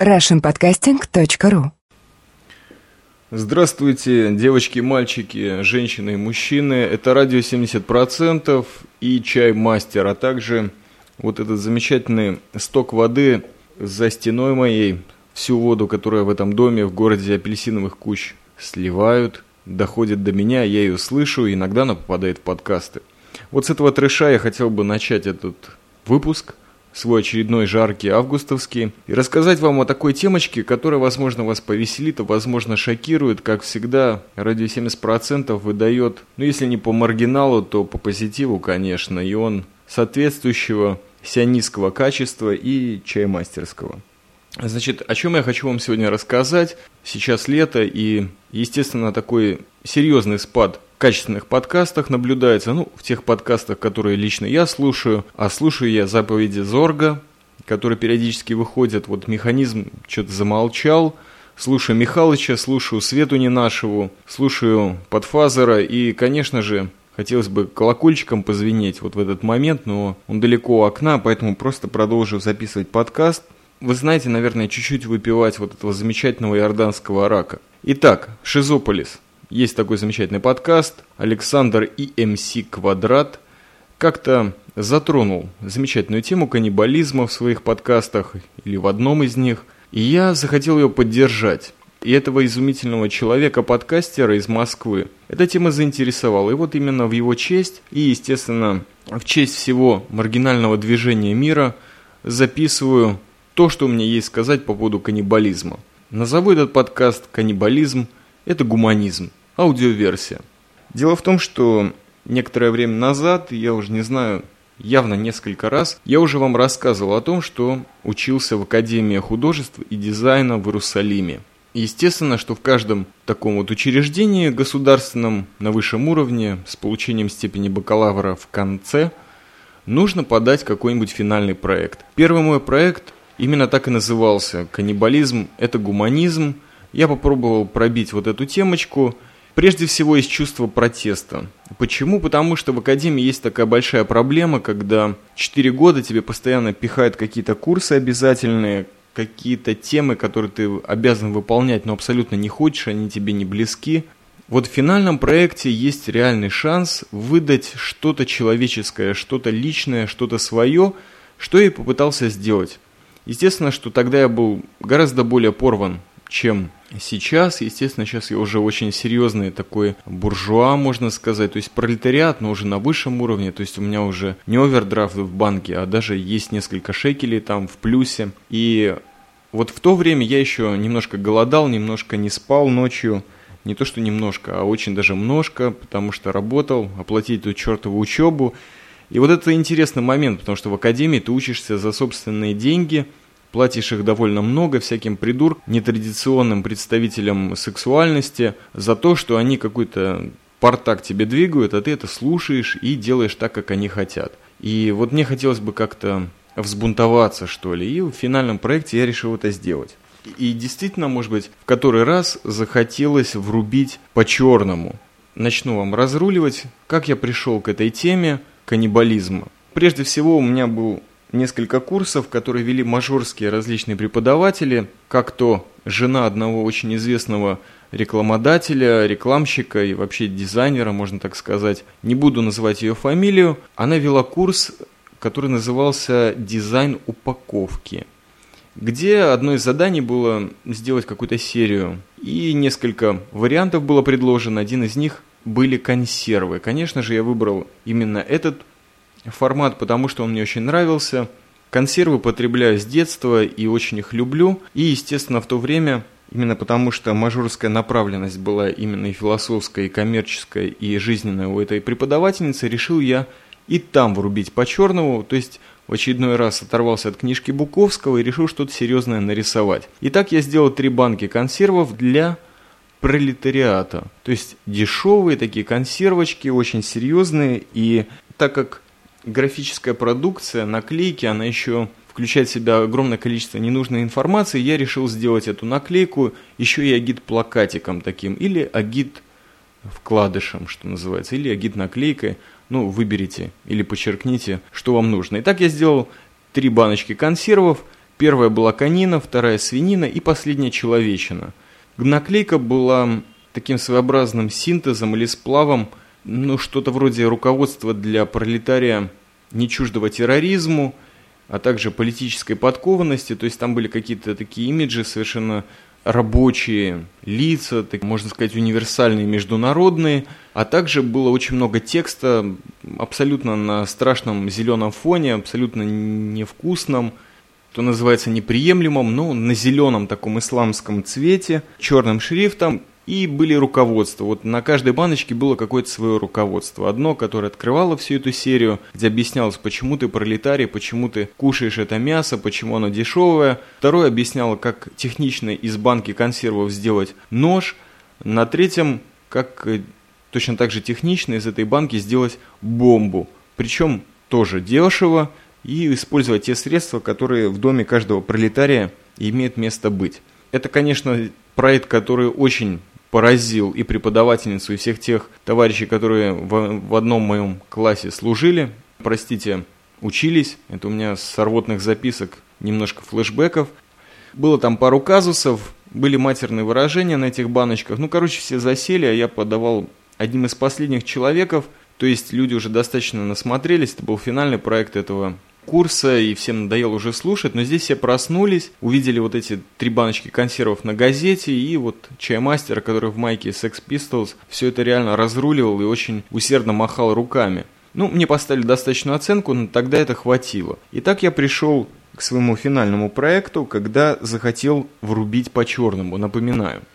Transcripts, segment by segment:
russianpodcasting.ru Здравствуйте, девочки, мальчики, женщины и мужчины. Это радио 70% и чай мастер, а также вот этот замечательный сток воды за стеной моей, всю воду, которая в этом доме, в городе апельсиновых куч, сливают, доходит до меня, я ее слышу, и иногда она попадает в подкасты. Вот с этого трэша я хотел бы начать этот выпуск – свой очередной жаркий августовский, и рассказать вам о такой темочке, которая, возможно, вас повеселит, а, возможно, шокирует. Как всегда, радио 70% выдает, ну, если не по маргиналу, то по позитиву, конечно, и он соответствующего сионистского качества и чаймастерского. Значит, о чем я хочу вам сегодня рассказать. Сейчас лето и, естественно, такой серьезный спад в качественных подкастах наблюдается. Ну, в тех подкастах, которые лично я слушаю. А слушаю я заповеди Зорга, которые периодически выходят. Вот механизм что-то замолчал. Слушаю Михалыча, слушаю Свету Ненашеву, слушаю Подфазера и, конечно же, Хотелось бы колокольчиком позвенеть вот в этот момент, но он далеко у окна, поэтому просто продолжу записывать подкаст. Вы знаете, наверное, чуть-чуть выпивать вот этого замечательного иорданского арака. Итак, Шизополис. Есть такой замечательный подкаст. Александр и МС Квадрат как-то затронул замечательную тему каннибализма в своих подкастах или в одном из них. И я захотел ее поддержать. И этого изумительного человека-подкастера из Москвы эта тема заинтересовала. И вот именно в его честь и, естественно, в честь всего маргинального движения мира записываю то, что у меня есть сказать по поводу каннибализма. Назову этот подкаст «Каннибализм это гуманизм, аудиоверсия. Дело в том, что некоторое время назад, я уже не знаю, явно несколько раз, я уже вам рассказывал о том, что учился в Академии художеств и дизайна в Иерусалиме. Естественно, что в каждом таком вот учреждении государственном на высшем уровне с получением степени бакалавра в конце нужно подать какой-нибудь финальный проект. Первый мой проект именно так и назывался «Каннибализм – это гуманизм», я попробовал пробить вот эту темочку. Прежде всего из чувства протеста. Почему? Потому что в академии есть такая большая проблема, когда 4 года тебе постоянно пихают какие-то курсы обязательные, какие-то темы, которые ты обязан выполнять, но абсолютно не хочешь, они тебе не близки. Вот в финальном проекте есть реальный шанс выдать что-то человеческое, что-то личное, что-то свое, что я и попытался сделать. Естественно, что тогда я был гораздо более порван, чем Сейчас, естественно, сейчас я уже очень серьезный такой буржуа, можно сказать, то есть пролетариат, но уже на высшем уровне, то есть у меня уже не овердрафт в банке, а даже есть несколько шекелей там в плюсе. И вот в то время я еще немножко голодал, немножко не спал ночью, не то что немножко, а очень даже множко, потому что работал, оплатить эту чертову учебу. И вот это интересный момент, потому что в академии ты учишься за собственные деньги – Платишь их довольно много всяким придуркам, нетрадиционным представителям сексуальности, за то, что они какой-то портак тебе двигают, а ты это слушаешь и делаешь так, как они хотят. И вот мне хотелось бы как-то взбунтоваться, что ли, и в финальном проекте я решил это сделать. И действительно, может быть, в который раз захотелось врубить по-черному. Начну вам разруливать, как я пришел к этой теме каннибализма. Прежде всего, у меня был несколько курсов, которые вели мажорские различные преподаватели, как то жена одного очень известного рекламодателя, рекламщика и вообще дизайнера, можно так сказать. Не буду называть ее фамилию. Она вела курс, который назывался «Дизайн упаковки», где одно из заданий было сделать какую-то серию. И несколько вариантов было предложено. Один из них были консервы. Конечно же, я выбрал именно этот формат, потому что он мне очень нравился. Консервы потребляю с детства и очень их люблю. И, естественно, в то время, именно потому что мажорская направленность была именно и философская, и коммерческая, и жизненная у этой преподавательницы, решил я и там врубить по-черному, то есть в очередной раз оторвался от книжки Буковского и решил что-то серьезное нарисовать. Итак, я сделал три банки консервов для пролетариата. То есть дешевые такие консервочки, очень серьезные. И так как графическая продукция, наклейки, она еще включает в себя огромное количество ненужной информации, я решил сделать эту наклейку еще и агит-плакатиком таким, или агит-вкладышем, что называется, или агит-наклейкой, ну, выберите или подчеркните, что вам нужно. Итак, я сделал три баночки консервов, Первая была конина, вторая свинина и последняя человечина. Наклейка была таким своеобразным синтезом или сплавом, ну, что-то вроде руководства для пролетария не чуждого терроризму, а также политической подкованности, то есть там были какие-то такие имиджи совершенно рабочие лица, так, можно сказать, универсальные, международные, а также было очень много текста абсолютно на страшном зеленом фоне, абсолютно невкусном, что называется неприемлемом, но на зеленом таком исламском цвете, черным шрифтом, и были руководства. Вот на каждой баночке было какое-то свое руководство. Одно, которое открывало всю эту серию, где объяснялось, почему ты пролетарий, почему ты кушаешь это мясо, почему оно дешевое. Второе объясняло, как технично из банки консервов сделать нож. На третьем, как э, точно так же технично из этой банки сделать бомбу. Причем тоже дешево и использовать те средства, которые в доме каждого пролетария имеют место быть. Это, конечно, проект, который очень поразил и преподавательницу, и всех тех товарищей, которые в, в одном моем классе служили, простите, учились. Это у меня с рвотных записок немножко флешбеков. Было там пару казусов, были матерные выражения на этих баночках. Ну, короче, все засели, а я подавал одним из последних человеков. То есть люди уже достаточно насмотрелись. Это был финальный проект этого курса, и всем надоело уже слушать, но здесь все проснулись, увидели вот эти три баночки консервов на газете, и вот чаймастер, который в майке Sex Pistols, все это реально разруливал и очень усердно махал руками. Ну, мне поставили достаточную оценку, но тогда это хватило. И так я пришел к своему финальному проекту, когда захотел врубить по черному, напоминаю –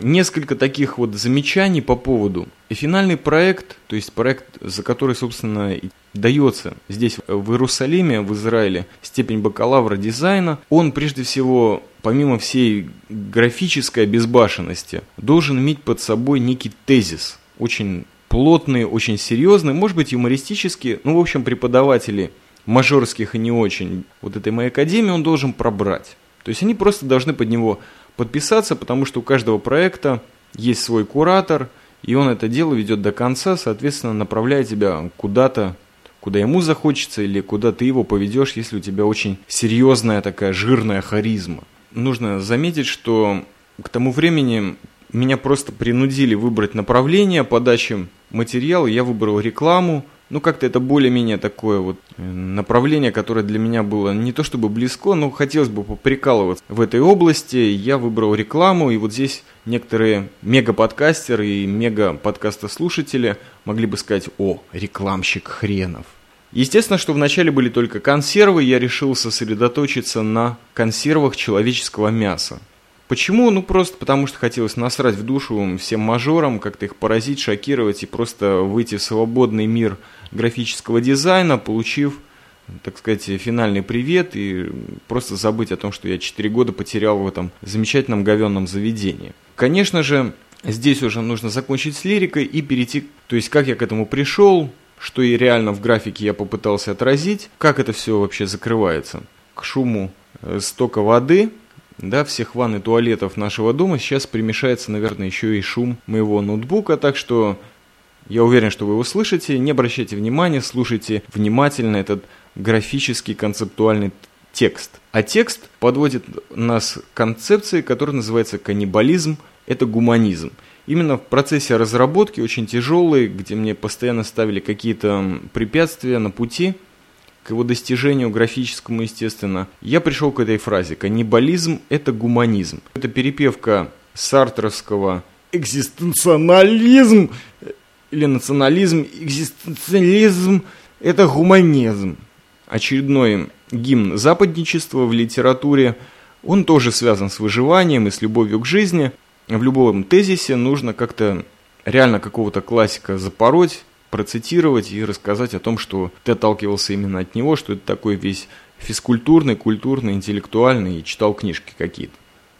несколько таких вот замечаний по поводу. И финальный проект, то есть проект, за который, собственно, и дается здесь, в Иерусалиме, в Израиле, степень бакалавра дизайна, он прежде всего, помимо всей графической обезбашенности, должен иметь под собой некий тезис, очень плотный, очень серьезный, может быть юмористический, ну, в общем, преподаватели мажорских и не очень вот этой моей академии он должен пробрать. То есть они просто должны под него подписаться, потому что у каждого проекта есть свой куратор, и он это дело ведет до конца, соответственно, направляя тебя куда-то, куда ему захочется, или куда ты его поведешь, если у тебя очень серьезная такая жирная харизма. Нужно заметить, что к тому времени меня просто принудили выбрать направление подачи материала, я выбрал рекламу, ну, как-то это более-менее такое вот э, направление, которое для меня было не то чтобы близко, но хотелось бы поприкалываться в этой области. Я выбрал рекламу, и вот здесь некоторые мега-подкастеры и мега-подкастослушатели могли бы сказать «О, рекламщик хренов». Естественно, что вначале были только консервы, я решил сосредоточиться на консервах человеческого мяса. Почему? Ну просто потому, что хотелось насрать в душу всем мажорам, как-то их поразить, шокировать и просто выйти в свободный мир графического дизайна, получив, так сказать, финальный привет и просто забыть о том, что я 4 года потерял в этом замечательном говенном заведении. Конечно же, здесь уже нужно закончить с лирикой и перейти, то есть как я к этому пришел, что и реально в графике я попытался отразить, как это все вообще закрывается. К шуму э, стока воды, да, всех ванн и туалетов нашего дома сейчас примешается, наверное, еще и шум моего ноутбука, так что я уверен, что вы его слышите. Не обращайте внимания, слушайте внимательно этот графический концептуальный текст. А текст подводит нас к концепции, которая называется каннибализм, это гуманизм. Именно в процессе разработки, очень тяжелый, где мне постоянно ставили какие-то препятствия на пути к его достижению графическому, естественно, я пришел к этой фразе. Каннибализм – это гуманизм. Это перепевка сартровского экзистенциализм или национализм, экзистенциализм – это гуманизм. Очередной гимн западничества в литературе, он тоже связан с выживанием и с любовью к жизни. В любом тезисе нужно как-то реально какого-то классика запороть, процитировать и рассказать о том, что ты отталкивался именно от него, что это такой весь физкультурный, культурный, интеллектуальный и читал книжки какие-то.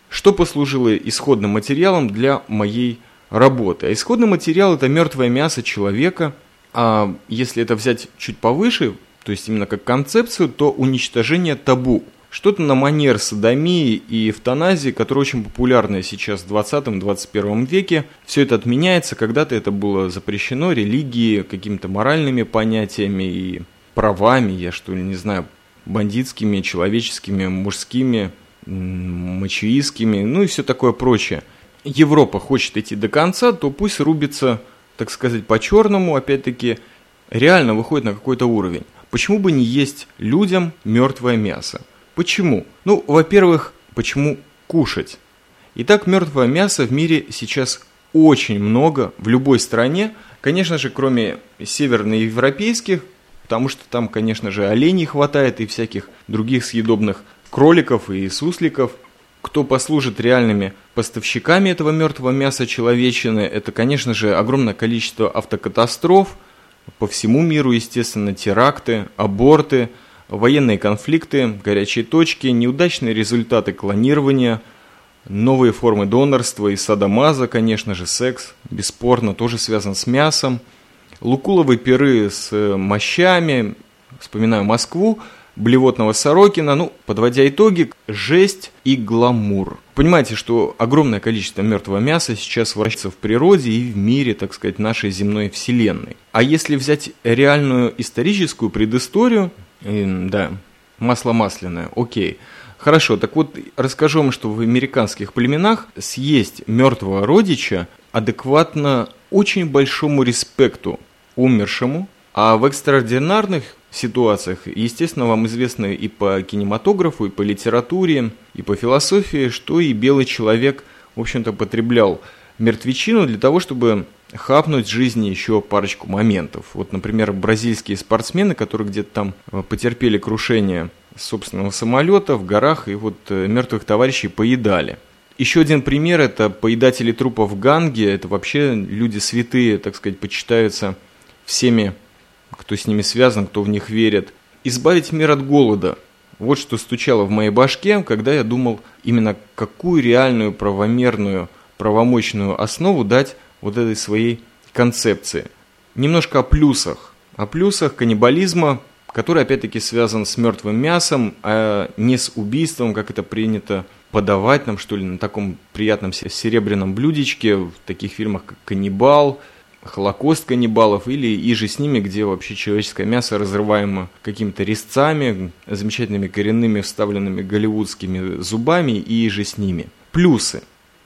Что послужило исходным материалом для моей работы. А исходный материал – это мертвое мясо человека. А если это взять чуть повыше, то есть именно как концепцию, то уничтожение табу. Что-то на манер садомии и эвтаназии, которое очень популярное сейчас в 20-21 веке. Все это отменяется, когда-то это было запрещено религией, какими-то моральными понятиями и правами, я что ли не знаю, бандитскими, человеческими, мужскими, мачуистскими, ну и все такое прочее. Европа хочет идти до конца, то пусть рубится, так сказать, по-черному, опять-таки, реально выходит на какой-то уровень. Почему бы не есть людям мертвое мясо? Почему? Ну, во-первых, почему кушать? Итак, мертвое мясо в мире сейчас очень много, в любой стране, конечно же, кроме северноевропейских, потому что там, конечно же, оленей хватает и всяких других съедобных кроликов и сусликов. Кто послужит реальными поставщиками этого мертвого мяса человечины, это, конечно же, огромное количество автокатастроф по всему миру, естественно, теракты, аборты, военные конфликты, горячие точки, неудачные результаты клонирования, новые формы донорства и садомаза, конечно же, секс, бесспорно, тоже связан с мясом, лукуловые пиры с мощами, вспоминаю Москву, блевотного Сорокина. Ну, подводя итоги, жесть и гламур. Понимаете, что огромное количество мертвого мяса сейчас вращается в природе и в мире, так сказать, нашей земной вселенной. А если взять реальную историческую предысторию, э, да, масло масляное, окей. Хорошо, так вот расскажу вам, что в американских племенах съесть мертвого родича адекватно очень большому респекту умершему, а в экстраординарных ситуациях. Естественно, вам известно и по кинематографу, и по литературе, и по философии, что и белый человек, в общем-то, потреблял мертвечину для того, чтобы хапнуть жизни еще парочку моментов. Вот, например, бразильские спортсмены, которые где-то там э, потерпели крушение собственного самолета в горах, и вот э, мертвых товарищей поедали. Еще один пример – это поедатели трупов в Ганге. Это вообще люди святые, так сказать, почитаются всеми кто с ними связан, кто в них верит. Избавить мир от голода. Вот что стучало в моей башке, когда я думал именно какую реальную, правомерную, правомощную основу дать вот этой своей концепции. Немножко о плюсах. О плюсах каннибализма, который опять-таки связан с мертвым мясом, а не с убийством, как это принято подавать нам, что ли, на таком приятном серебряном блюдечке, в таких фильмах, как «Каннибал», Холокост каннибалов или и же с ними, где вообще человеческое мясо разрываемо какими-то резцами, замечательными коренными вставленными голливудскими зубами и же с ними. Плюсы.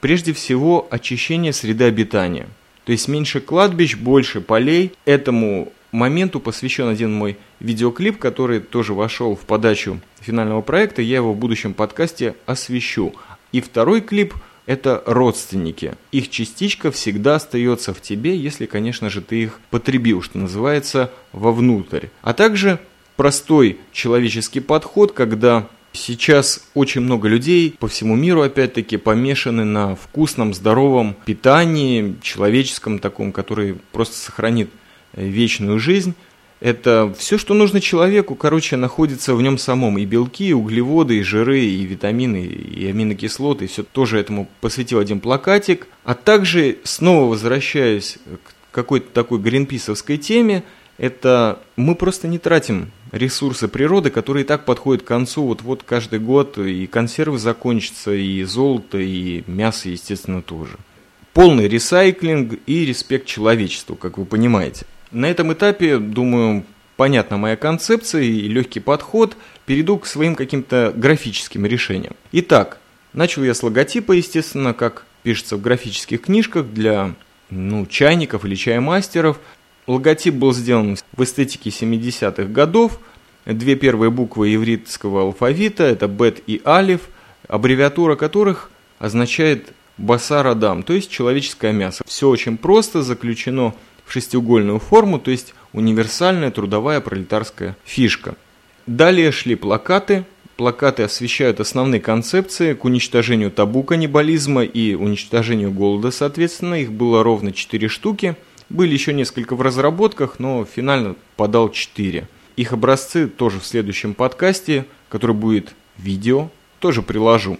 Прежде всего, очищение среды обитания. То есть меньше кладбищ, больше полей. Этому моменту посвящен один мой видеоклип, который тоже вошел в подачу финального проекта. Я его в будущем подкасте освещу. И второй клип – это родственники. Их частичка всегда остается в тебе, если, конечно же, ты их потребил, что называется, вовнутрь. А также простой человеческий подход, когда Сейчас очень много людей по всему миру, опять-таки, помешаны на вкусном, здоровом питании, человеческом таком, который просто сохранит вечную жизнь. Это все, что нужно человеку, короче, находится в нем самом. И белки, и углеводы, и жиры, и витамины, и аминокислоты. Все тоже этому посвятил один плакатик. А также, снова возвращаясь к какой-то такой гринписовской теме, это мы просто не тратим ресурсы природы, которые и так подходят к концу. Вот-вот каждый год и консервы закончатся, и золото, и мясо, естественно, тоже. Полный ресайклинг и респект человечеству, как вы понимаете. На этом этапе, думаю, понятна моя концепция и легкий подход. Перейду к своим каким-то графическим решениям. Итак, начал я с логотипа, естественно, как пишется в графических книжках для ну, чайников или чаймастеров. Логотип был сделан в эстетике 70-х годов. Две первые буквы еврейского алфавита – это бет и алиф, аббревиатура которых означает басар адам, то есть человеческое мясо. Все очень просто, заключено в шестиугольную форму, то есть универсальная трудовая пролетарская фишка. Далее шли плакаты. Плакаты освещают основные концепции к уничтожению табу каннибализма и уничтожению голода, соответственно. Их было ровно 4 штуки. Были еще несколько в разработках, но финально подал 4. Их образцы тоже в следующем подкасте, который будет видео, тоже приложу.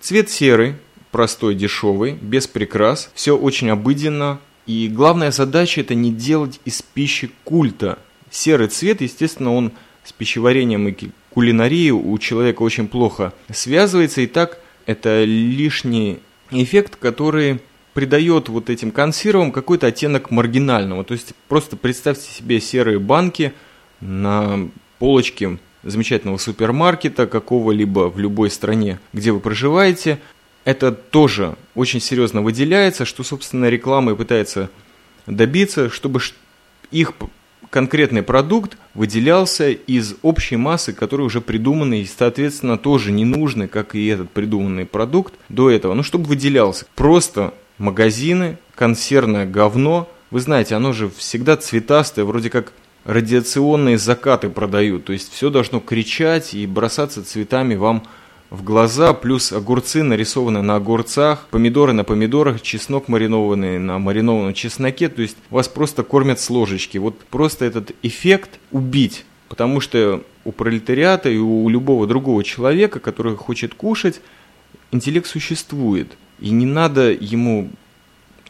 Цвет серый, простой, дешевый, без прикрас. Все очень обыденно, и главная задача это не делать из пищи культа. Серый цвет, естественно, он с пищеварением и кулинарией у человека очень плохо связывается. И так это лишний эффект, который придает вот этим консервам какой-то оттенок маргинального. То есть просто представьте себе серые банки на полочке замечательного супермаркета какого-либо в любой стране, где вы проживаете, это тоже очень серьезно выделяется, что, собственно, реклама и пытается добиться, чтобы их конкретный продукт выделялся из общей массы, которая уже придумана и, соответственно, тоже не нужны, как и этот придуманный продукт до этого. Ну, чтобы выделялся. Просто магазины, консервное говно, вы знаете, оно же всегда цветастое, вроде как радиационные закаты продают. То есть все должно кричать и бросаться цветами вам в глаза, плюс огурцы нарисованы на огурцах, помидоры на помидорах, чеснок маринованный на маринованном чесноке, то есть вас просто кормят с ложечки. Вот просто этот эффект убить, потому что у пролетариата и у любого другого человека, который хочет кушать, интеллект существует, и не надо ему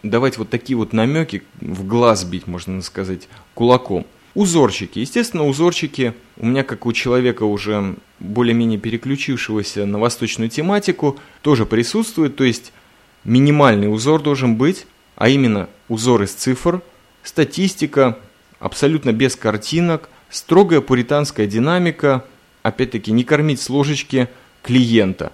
давать вот такие вот намеки, в глаз бить, можно сказать, кулаком. Узорчики. Естественно, узорчики у меня, как у человека уже более-менее переключившегося на восточную тематику, тоже присутствуют. То есть минимальный узор должен быть, а именно узор из цифр, статистика, абсолютно без картинок, строгая пуританская динамика, опять-таки не кормить с ложечки клиента.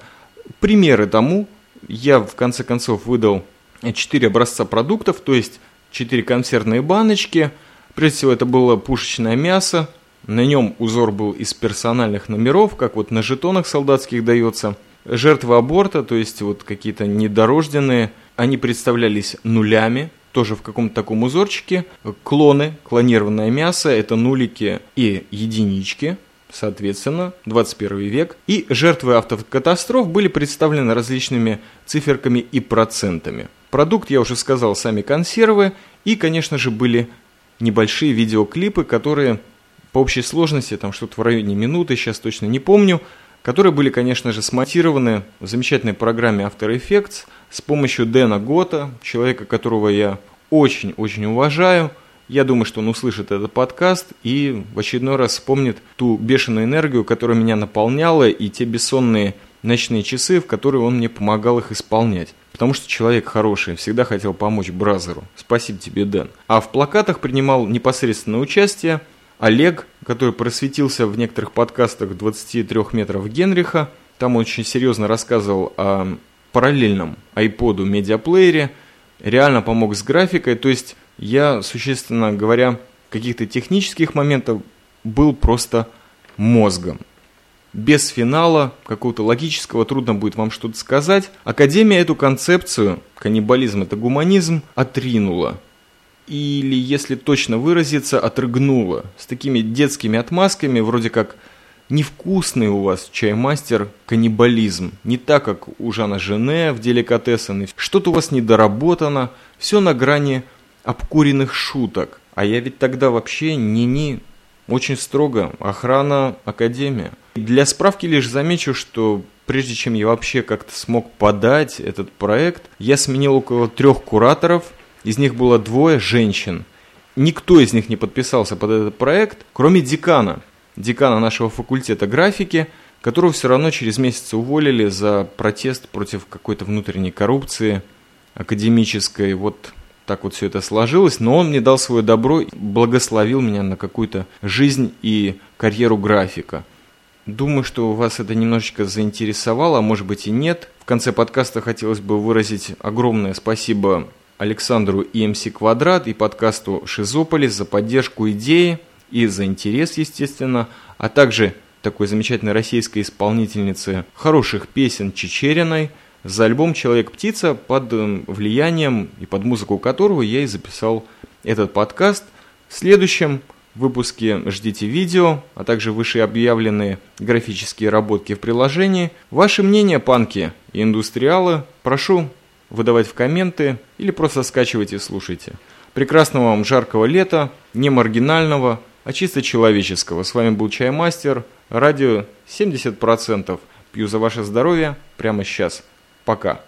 Примеры тому я в конце концов выдал 4 образца продуктов, то есть 4 консервные баночки – Прежде всего, это было пушечное мясо. На нем узор был из персональных номеров, как вот на жетонах солдатских дается. Жертвы аборта, то есть вот какие-то недорожденные, они представлялись нулями, тоже в каком-то таком узорчике. Клоны, клонированное мясо, это нулики и единички, соответственно, 21 век. И жертвы автокатастроф были представлены различными циферками и процентами. Продукт, я уже сказал, сами консервы. И, конечно же, были небольшие видеоклипы, которые по общей сложности, там что-то в районе минуты, сейчас точно не помню, которые были, конечно же, смонтированы в замечательной программе After Effects с помощью Дэна Гота, человека, которого я очень-очень уважаю. Я думаю, что он услышит этот подкаст и в очередной раз вспомнит ту бешеную энергию, которая меня наполняла, и те бессонные ночные часы, в которые он мне помогал их исполнять. Потому что человек хороший, всегда хотел помочь бразеру. Спасибо тебе, Дэн. А в плакатах принимал непосредственное участие Олег, который просветился в некоторых подкастах 23 метров Генриха. Там он очень серьезно рассказывал о параллельном iPod медиаплеере. Реально помог с графикой. То есть я, существенно говоря, каких-то технических моментов был просто мозгом без финала, какого-то логического, трудно будет вам что-то сказать. Академия эту концепцию, каннибализм это гуманизм, отринула. Или, если точно выразиться, отрыгнула. С такими детскими отмазками, вроде как невкусный у вас чаймастер каннибализм. Не так, как у Жана Жене в деликатесен. Что-то у вас недоработано. Все на грани обкуренных шуток. А я ведь тогда вообще не-не очень строго. Охрана Академия. Для справки лишь замечу, что прежде чем я вообще как-то смог подать этот проект, я сменил около трех кураторов, из них было двое женщин. Никто из них не подписался под этот проект, кроме декана, декана нашего факультета графики, которого все равно через месяц уволили за протест против какой-то внутренней коррупции академической. Вот так вот все это сложилось, но он мне дал свое добро, благословил меня на какую-то жизнь и карьеру графика. Думаю, что вас это немножечко заинтересовало, а может быть и нет. В конце подкаста хотелось бы выразить огромное спасибо Александру и МС Квадрат и подкасту Шизополис за поддержку идеи и за интерес, естественно, а также такой замечательной российской исполнительницы хороших песен Чечериной за альбом «Человек-птица», под эм, влиянием и под музыку которого я и записал этот подкаст. В следующем выпуске ждите видео, а также вышеобъявленные графические работки в приложении. Ваше мнение, панки и индустриалы, прошу выдавать в комменты или просто скачивайте и слушайте. Прекрасного вам жаркого лета, не маргинального, а чисто человеческого. С вами был Чаймастер, радио 70%. Пью за ваше здоровье прямо сейчас. Пока.